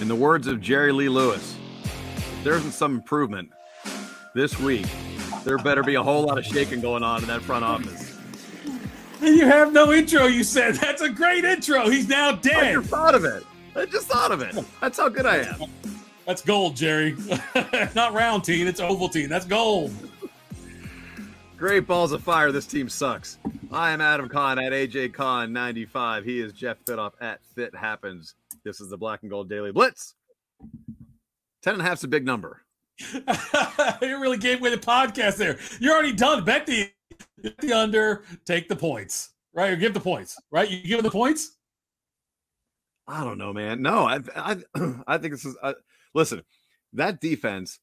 In the words of Jerry Lee Lewis, if there isn't some improvement this week, there better be a whole lot of shaking going on in that front office. You have no intro, you said. That's a great intro. He's now dead. I just thought of it. I just thought of it. That's how good I am. That's gold, Jerry. Not round teen, it's oval That's gold. Great balls of fire. This team sucks. I am Adam Kahn at AJ Kahn 95. He is Jeff Fitoff at Fit Happens. This is the Black and Gold Daily Blitz. 10 and a half is a big number. you really gave away the podcast there. You're already done. Bet the, bet the under, take the points, right? Or give the points, right? You give the points? I don't know, man. No, I I, I think this is uh, listen. That defense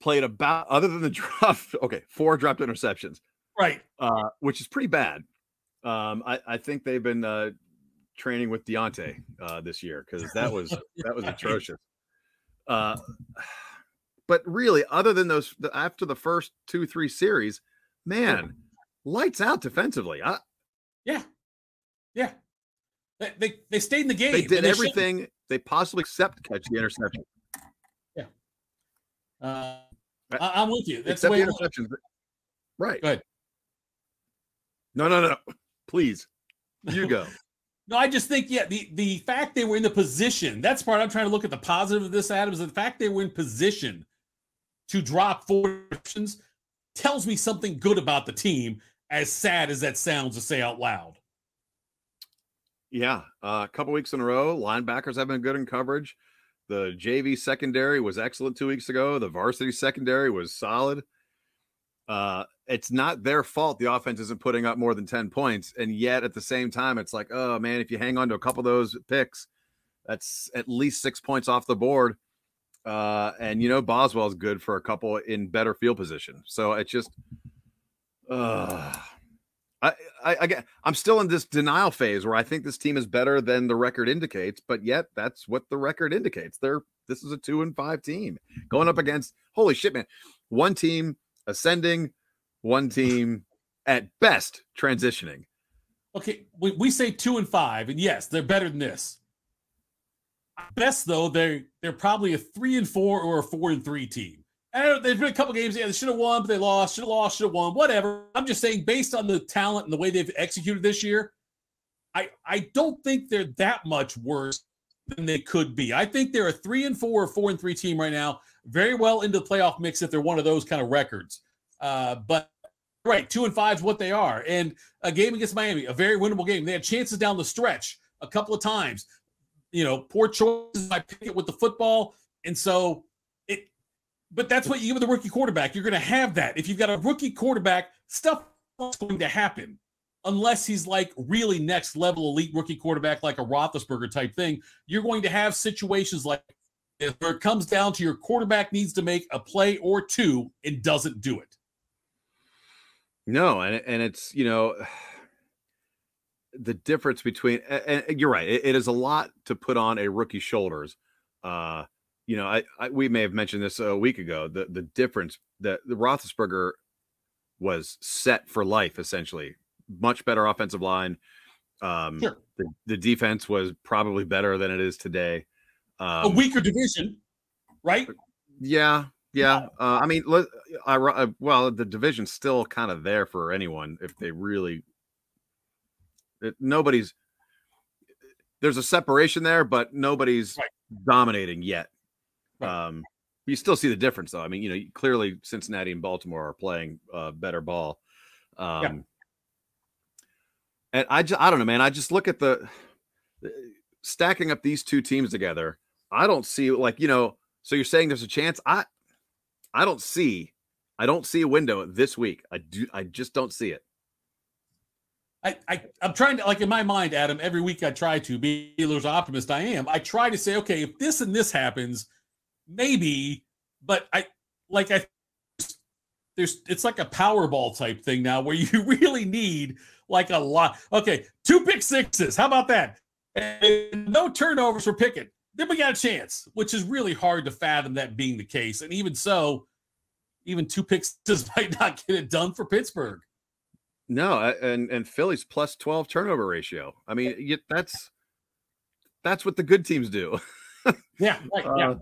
played about other than the drop. Okay, four dropped interceptions, Right. uh, which is pretty bad. Um, I, I think they've been uh, training with Diontae uh, this year because that was that was atrocious. Uh, but really, other than those, the, after the first two three series, man, lights out defensively. I, Yeah. Yeah. They, they, they stayed in the game. they did shouldn't. everything they possibly except catch the interception. Uh, I, I'm with you. That's except the the interceptions. Right. Go ahead. No, no, no. Please, you go. No, I just think, yeah, the, the fact they were in the position, that's part I'm trying to look at the positive of this, Adam, is the fact they were in position to drop four interceptions tells me something good about the team, as sad as that sounds to say out loud. yeah, uh, a couple weeks in a row, linebackers have been good in coverage. The JV secondary was excellent two weeks ago. The varsity secondary was solid. Uh, it's not their fault the offense isn't putting up more than 10 points. And yet at the same time, it's like, oh man, if you hang on to a couple of those picks, that's at least six points off the board. Uh, and you know, Boswell's good for a couple in better field position. So it's just, uh, I, I, I I'm still in this denial phase where I think this team is better than the record indicates, but yet that's what the record indicates. They're, this is a two and five team going up against, holy shit, man, one team ascending, one team at best transitioning. Okay, we, we say two and five, and yes, they're better than this. Best though, they're they're probably a three and four or a four and three team. Know there's been a couple games, yeah, they should have won, but they lost, should have lost, should have won, whatever. I'm just saying, based on the talent and the way they've executed this year, I I don't think they're that much worse than they could be. I think they're a three and four or four and three team right now, very well into the playoff mix if they're one of those kind of records. Uh, but right, two and five is what they are. And a game against Miami, a very winnable game. They had chances down the stretch a couple of times. You know, poor choices by Pickett with the football, and so it. But that's what you give the rookie quarterback. You're going to have that. If you've got a rookie quarterback, stuff is going to happen, unless he's like really next level elite rookie quarterback, like a Roethlisberger type thing. You're going to have situations like where it comes down to your quarterback needs to make a play or two and doesn't do it. No, and and it's you know the difference between and, and you're right. It, it is a lot to put on a rookie's shoulders. Uh, you know, I, I we may have mentioned this a week ago. The the difference that the Roethlisberger was set for life essentially. Much better offensive line. Um, Sure. the, the defense was probably better than it is today. Um, a weaker division, right? yeah, yeah. Uh, I mean, let, I, uh, well, the division's still kind of there for anyone if they really. It, nobody's. There's a separation there, but nobody's Right. dominating yet. Right. Um, you still see the difference, though. I mean, you know, clearly Cincinnati and Baltimore are playing uh, better ball. Um, And I just, I don't know, man. I just look at the stacking up these two teams together. I don't see like you know. So you're saying there's a chance? I, I don't see, I don't see a window this week. I do, I just don't see it. I, I I'm trying to like in my mind, Adam. Every week I try to be Steelers optimist. I am. I try to say, okay, if this and this happens, maybe. But I like I there's it's like a Powerball type thing now where you really need like a lot. Okay, two pick sixes. How about that? And no turnovers for Pickett. Then we got a chance, which is really hard to fathom that being the case. And even so, even two pick sixes might not get it done for Pittsburgh. No, and and Philly's plus twelve turnover ratio. I mean, that's that's what the good teams do. yeah, right, yeah. Uh,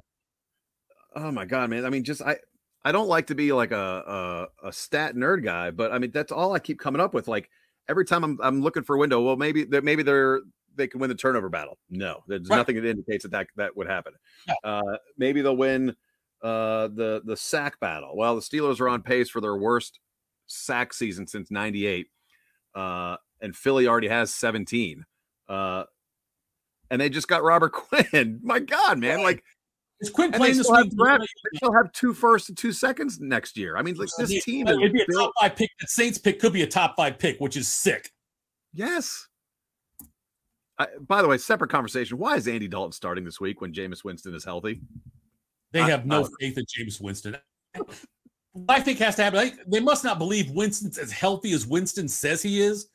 oh my god, man! I mean, just I I don't like to be like a, a a stat nerd guy, but I mean that's all I keep coming up with. Like every time I'm I'm looking for a window, well maybe that maybe they're they can win the turnover battle. No, there's Right. nothing that indicates that that, that would happen. Yeah. Uh, maybe they'll win uh, the the sack battle. Well, the Steelers are on pace for their worst sack season since '98, uh, and Philly already has 17. Uh, and they just got Robert Quinn. My God, man! Like Is Quinn playing this have week? draft- they still have two first and two seconds next year. I mean, like this team is It'd be a top five pick. The Saints pick could be a top five pick, which is sick. Yes. I, by the way, separate conversation. Why is Andy Dalton starting this week when Jameis Winston is healthy? They I- have no I- faith in Jameis Winston. I think has to happen. Think they must not believe Winston's as healthy as Winston says he is.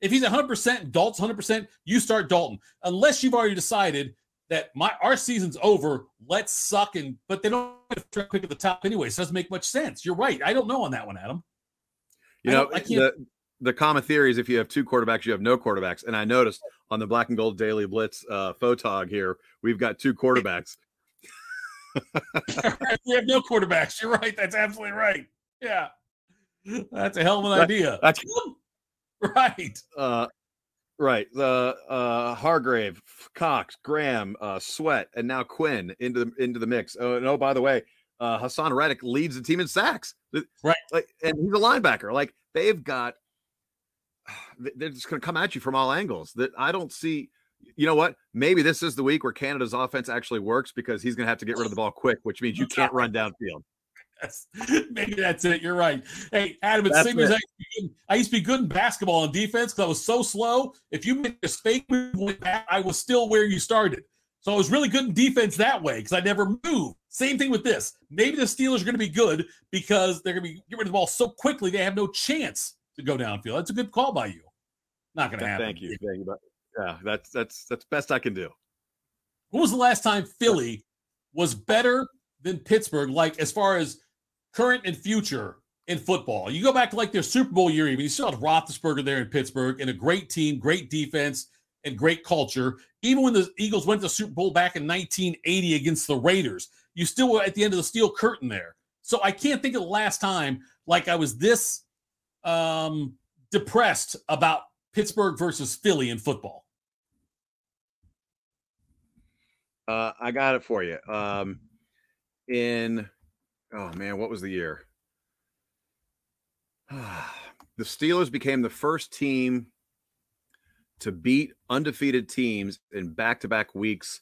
If he's 100% and Dalton's 100%, you start Dalton. Unless you've already decided that my our season's over, let's suck and but they don't have pick at the top anyway. So it doesn't make much sense. You're right. I don't know on that one, Adam. You I know, I can't- the, the common theory is if you have two quarterbacks, you have no quarterbacks. And I noticed on the Black and Gold Daily Blitz uh, photog here, we've got two quarterbacks. we have no quarterbacks. You're right. That's absolutely right. Yeah. That's a hell of an That- idea. that's- right. Uh, right. The uh, Hargrave, Cox, Graham, uh, Sweat, and now Quinn into the into the mix. Oh, and oh, by the way, uh, Haason Reddick leads the team in sacks. Right. Like, and he's a linebacker. Like they've got. They're just going to come at you from all angles. That I don't see. You know what? Maybe this is the week where Canada's offense actually works because he's going to have to get rid of the ball quick, which means you can't run downfield. Maybe that's it. You're right. Hey, Adam, it's That's same as it. I used, to be good, I used to be good in basketball on defense because I was so slow. If you made a fake move, went back, I was still where you started. So I was really good in defense that way because I never moved. Same thing with this. Maybe the Steelers are going to be good because they're going to be get rid of the ball so quickly they have no chance to go downfield. That's a good call by you. Not going to happen. Thank you. Thank you. Yeah, that's that's that's best I can do. When was the last time Philly was better than Pittsburgh, like as far as current and future in football? You go back to like their Super Bowl year, even you still had Roethlisberger there in Pittsburgh and a great team, great defense, and great culture. Even when the Eagles went to the Super Bowl back in 1980 against the Raiders, you still were at the end of the steel curtain there. So I can't think of the last time like I was this um, depressed about Pittsburgh versus Philly in football. Uh, I got it for you. Um, in oh man, what was the year? the Steelers became the first team to beat undefeated teams in back-to-back weeks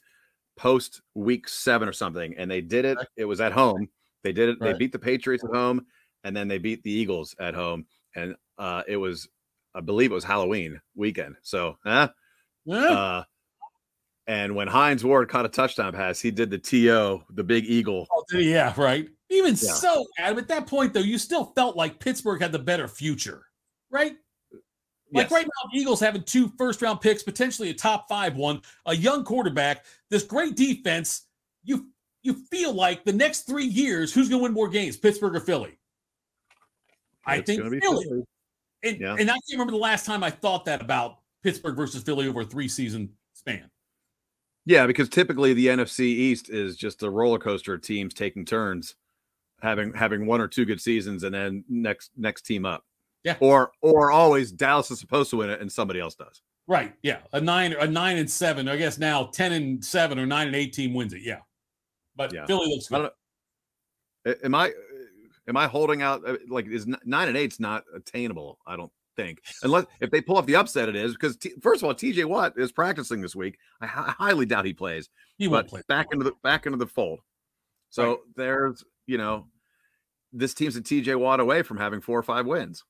post week seven or something, and they did it. It was at home. They did it. They beat the Patriots at home, and then they beat the Eagles at home, and uh, it was, I believe, it was Halloween weekend. So, huh? Yeah. Uh, and when Hines Ward caught a touchdown pass, he did the TO, the big eagle. Oh, yeah, right. Even Yeah. so, Adam, at that point, though, you still felt like Pittsburgh had the better future, right? Like Yes. right now, Eagles having two first round picks, potentially a top five one, a young quarterback, this great defense. You you feel like the next three years, who's going to win more games, Pittsburgh or Philly? I It's think Philly. Philly. And, Yeah. and I can't remember the last time I thought that about Pittsburgh versus Philly over a three season span. Yeah, because typically the NFC East is just a roller coaster of teams taking turns, having having one or two good seasons, and then next next team up. Yeah. Or or always Dallas is supposed to win it and somebody else does. Right. Yeah. A nine, a nine and seven. I guess now ten and seven or nine and eight team wins it. Yeah. But Yeah. Philly looks good. don't Am I am I holding out uh, like is nine and eight's not attainable? I don't think unless if they pull off the upset, it is because t- first of all, T.J. Watt is practicing this week. I highly doubt he plays. He won't play. back into the back into the fold. So Right. there's you know this team's a TJ Watt away from having four or five wins.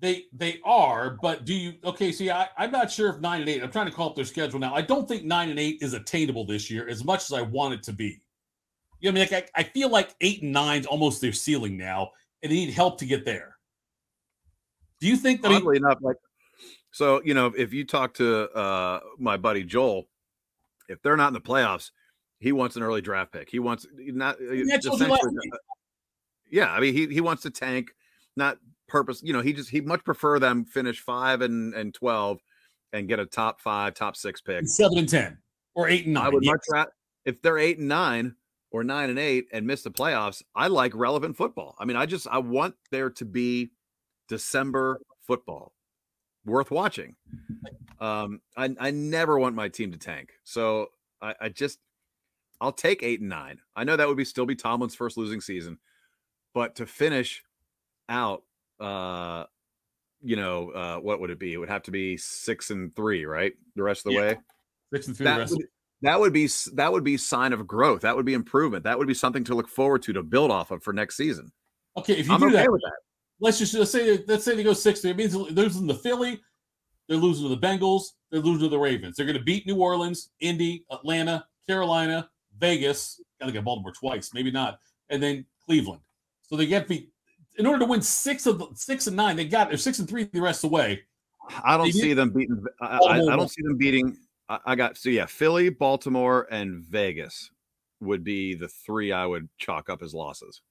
They they are, but do you okay? See, I, I'm not sure if nine and eight. I'm trying to call up their schedule now. I don't think nine and eight is attainable this year as much as I want it to be. You know, what I mean, like I, I feel like eight and nine's almost their ceiling now, and they need help to get there. Do you think that? I mean, Oddly enough, like so, you know, if you talk to uh my buddy Joel, if they're not in the playoffs, he wants an early draft pick. He wants not uh, I told you last essentially- week. yeah. I mean, he he wants to tank, not purpose. You know, he just he much prefer them finish five and and twelve and get a top five, top six pick. seven and ten or eight and nine? I would Yeah. much rather if they're eight and nine or nine and eight and miss the playoffs, I like relevant football. I mean, I just I want there to be December football worth watching. Um, I I never want my team to tank. So I, I just I'll take eight and nine. I know that would be still be Tomlin's first losing season, but to finish out uh you know, uh, what would it be? It would have to be six and three, right? The rest of the yeah. way. Six and three. That would, that would be that would be sign of growth. That would be improvement. That would be something to look forward to to build off of for next season. Okay, if you I'm do okay that, that, let's just let's say let's say they go six. It means they're losing the Philly, they're losing to the Bengals, they're losing to the Ravens. They're going to beat New Orleans, Indy, Atlanta, Carolina, Vegas. Got to get Baltimore twice, maybe not, and then Cleveland. So they get beat in order to win six of the six and nine, they got they're six and three the rest of the way. I don't see them beating. I, I, oh, I, don't see them beating. I, I got so yeah, Philly, Baltimore, and Vegas would be the three I would chalk up as losses.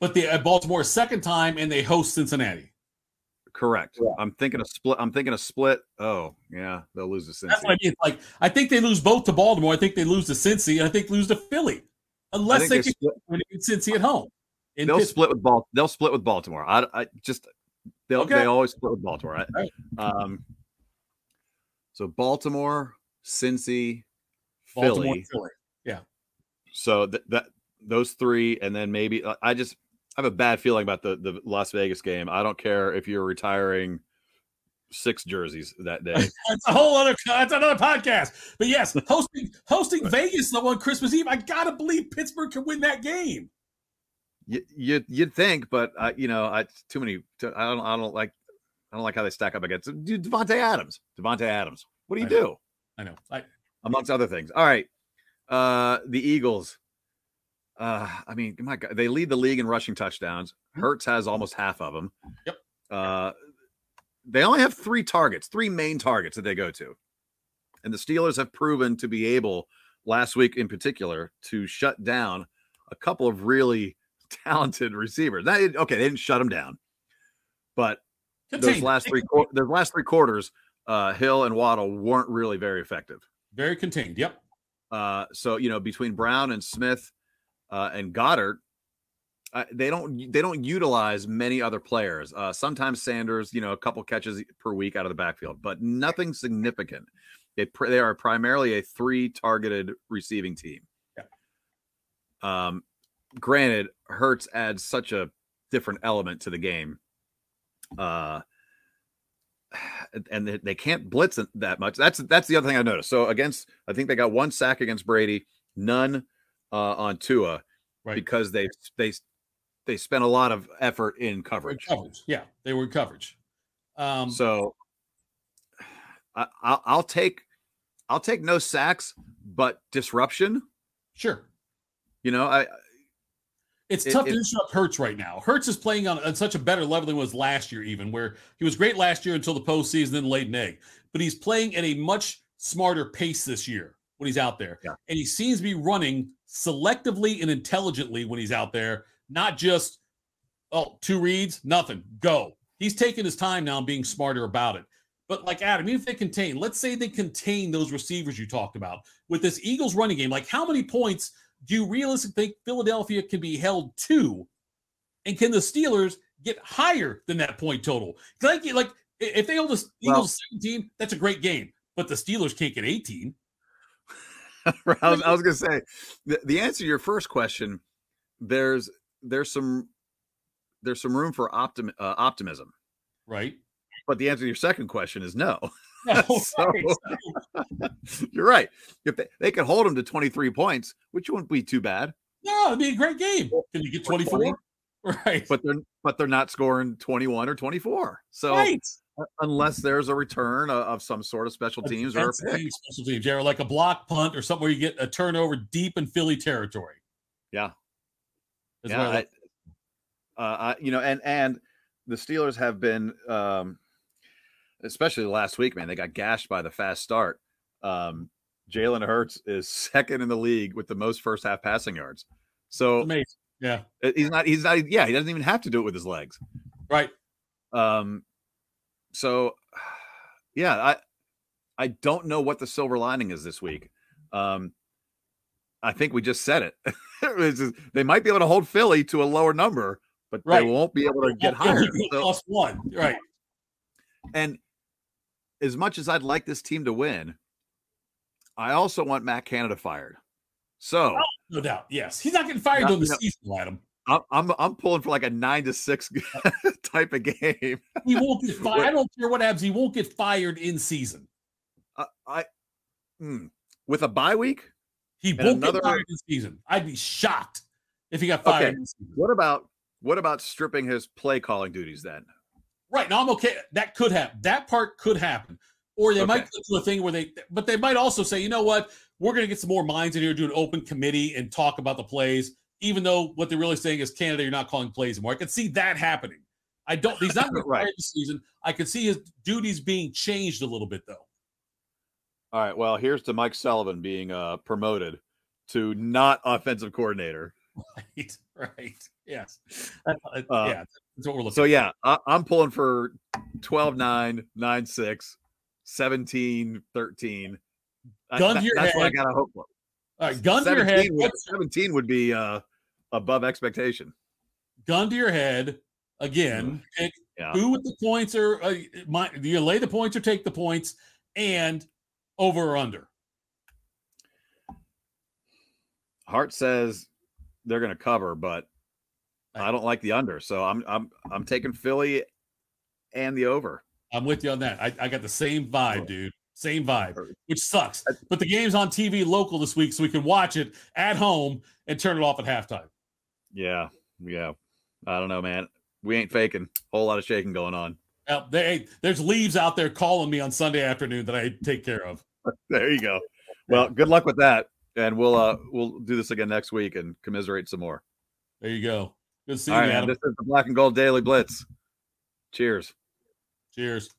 But the uh, Baltimore second time, and they host Cincinnati. Correct. Yeah. I'm thinking a split. I'm thinking a split. Oh, yeah, they'll lose to Cincy. That's what I mean. Like I think they lose both to Baltimore. I think they lose to Cincy, and I think lose to Philly, unless they can win Cincy at home they'll Pittsburgh. split with Bal- They'll split with Baltimore. I, I just they'll okay. they always split with Baltimore. Right? right. Um, so Baltimore, Cincy, Baltimore, Philly. Philly. Yeah. So that that those three, and then maybe uh, I just I have a bad feeling about the the Las Vegas game. I don't care if you're retiring six jerseys that day. that's a whole other that's another podcast. But yes, hosting hosting Vegas on Christmas Eve, I gotta believe Pittsburgh can win that game you, you you'd think, but uh, you know, I too many. Too, I don't. I don't like. I don't like how they stack up against Davante Adams. Davante Adams. What do you I do? I know. I, amongst other things. All right. Uh, the Eagles. Uh, I mean, my God, they lead the league in rushing touchdowns. Hurts has almost half of them. Yep. Uh, they only have three targets, three main targets that they go to, and the Steelers have proven to be able last week in particular to shut down a couple of really talented receivers. That okay, they didn't shut them down, but those last three those last three quarters, uh, Hill and Waddle weren't really very effective. Very contained. Yep. Uh, so you know between Brown and Smith uh, and Goedert, uh, they don't they don't utilize many other players. Uh, sometimes Sanders, you know, a couple catches per week out of the backfield, but nothing significant. They they are primarily a three targeted receiving team. Yeah. Um, granted, Hurts adds such a different element to the game. Uh, and they, they can't blitz that much. That's that's the other thing I noticed. So against, I think they got one sack against Brady, none uh, on Tua, right. because they they they spent a lot of effort in coverage. coverage. Yeah, they were in coverage. Um, so I, I'll, I'll take I'll take no sacks, but disruption. Sure. You know, I it's it, tough it, to disrupt Hurts right now. Hurts is playing on, on, such a better level than was last year, even where he was great last year until the postseason, then laid an egg. But he's playing at a much smarter pace this year when he's out there, yeah. and he seems to be running selectively and intelligently when he's out there, not just oh two reads, nothing, go. He's taking his time now and being smarter about it. But like Adam, even if they contain, let's say they contain those receivers you talked about with this Eagles running game, like how many points? do you realistically think Philadelphia can be held to? And can the Steelers get higher than that point total? Like, like if they hold the Eagles well, 17, that's a great game. But the Steelers can't get 18. I was, was going to say the, the answer to your first question. There's there's some there's some room for optim, uh, optimism, right? But the answer to your second question is no. so, you're right. If they, they could hold them to 23 points, which wouldn't be too bad. No, it'd be a great game. Can you get 24? Right. But they're but they're not scoring 21 or 24. So right. Unless there's a return of, of some sort of special teams or special teams, yeah, or like a block punt or something where you get a turnover deep in Philly territory. Yeah. That's yeah. I, uh, I, you know, and and the Steelers have been um, especially last week, man, they got gashed by the fast start. Um, Jalen Hurts is second in the league with the most first half passing yards. So amazing. Yeah. He's not, he's not, yeah, he doesn't even have to do it with his legs. Right. Um, so yeah, I, I don't know what the silver lining is this week. Um, I think we just said it. just, they might be able to hold Philly to a lower number, but right. they won't be able to get higher. So, plus one, right? And as much as I'd like this team to win, I also want Matt Canada fired. So oh, no doubt, yes, he's not getting fired during the season, Adam. I'm, I'm I'm pulling for like a nine to six type of game. he won't get fired. I don't care what happens. He won't get fired in season. Uh, I mm, with a bye week. He won't another... get fired in season. I'd be shocked if he got fired. Okay. What about what about stripping his play calling duties then? Right now, I'm okay. That could happen. That part could happen, or they okay. might do a thing where they. But they might also say, you know what, we're going to get some more minds in here, do an open committee, and talk about the plays. Even though what they're really saying is Canada, you're not calling plays anymore. I can see that happening. I don't. He's not right this season. I can see his duties being changed a little bit though. All right. Well, here's to Mike Sullivan being uh, promoted to not offensive coordinator. Right. Right. Yes. Uh, yeah. That's what we're looking. So yeah, I, am pulling for 12, 9, 9, 6, 17, 13. Gun to your that's head. what I gotta hope for. All right, gun to your head. Would, 17 would be uh, above expectation. Gun to your head again. Pick yeah. who with the points are. Uh, my, do you lay the points or take the points? And over or under? Hart says they're going to cover, but I don't like the under. So I'm I'm I'm taking Philly and the over. I'm with you on that. I, I got the same vibe, dude. Same vibe, which sucks. But the game's on TV local this week, so we can watch it at home and turn it off at halftime. Yeah, yeah. I don't know, man. We ain't faking. Whole lot of shaking going on. Well, they, there's leaves out there calling me on Sunday afternoon that I take care of. there you go. Well, good luck with that, and we'll uh we'll do this again next week and commiserate some more. There you go. Good seeing you, Adam. This is the Black and Gold Daily Blitz. Cheers. Cheers.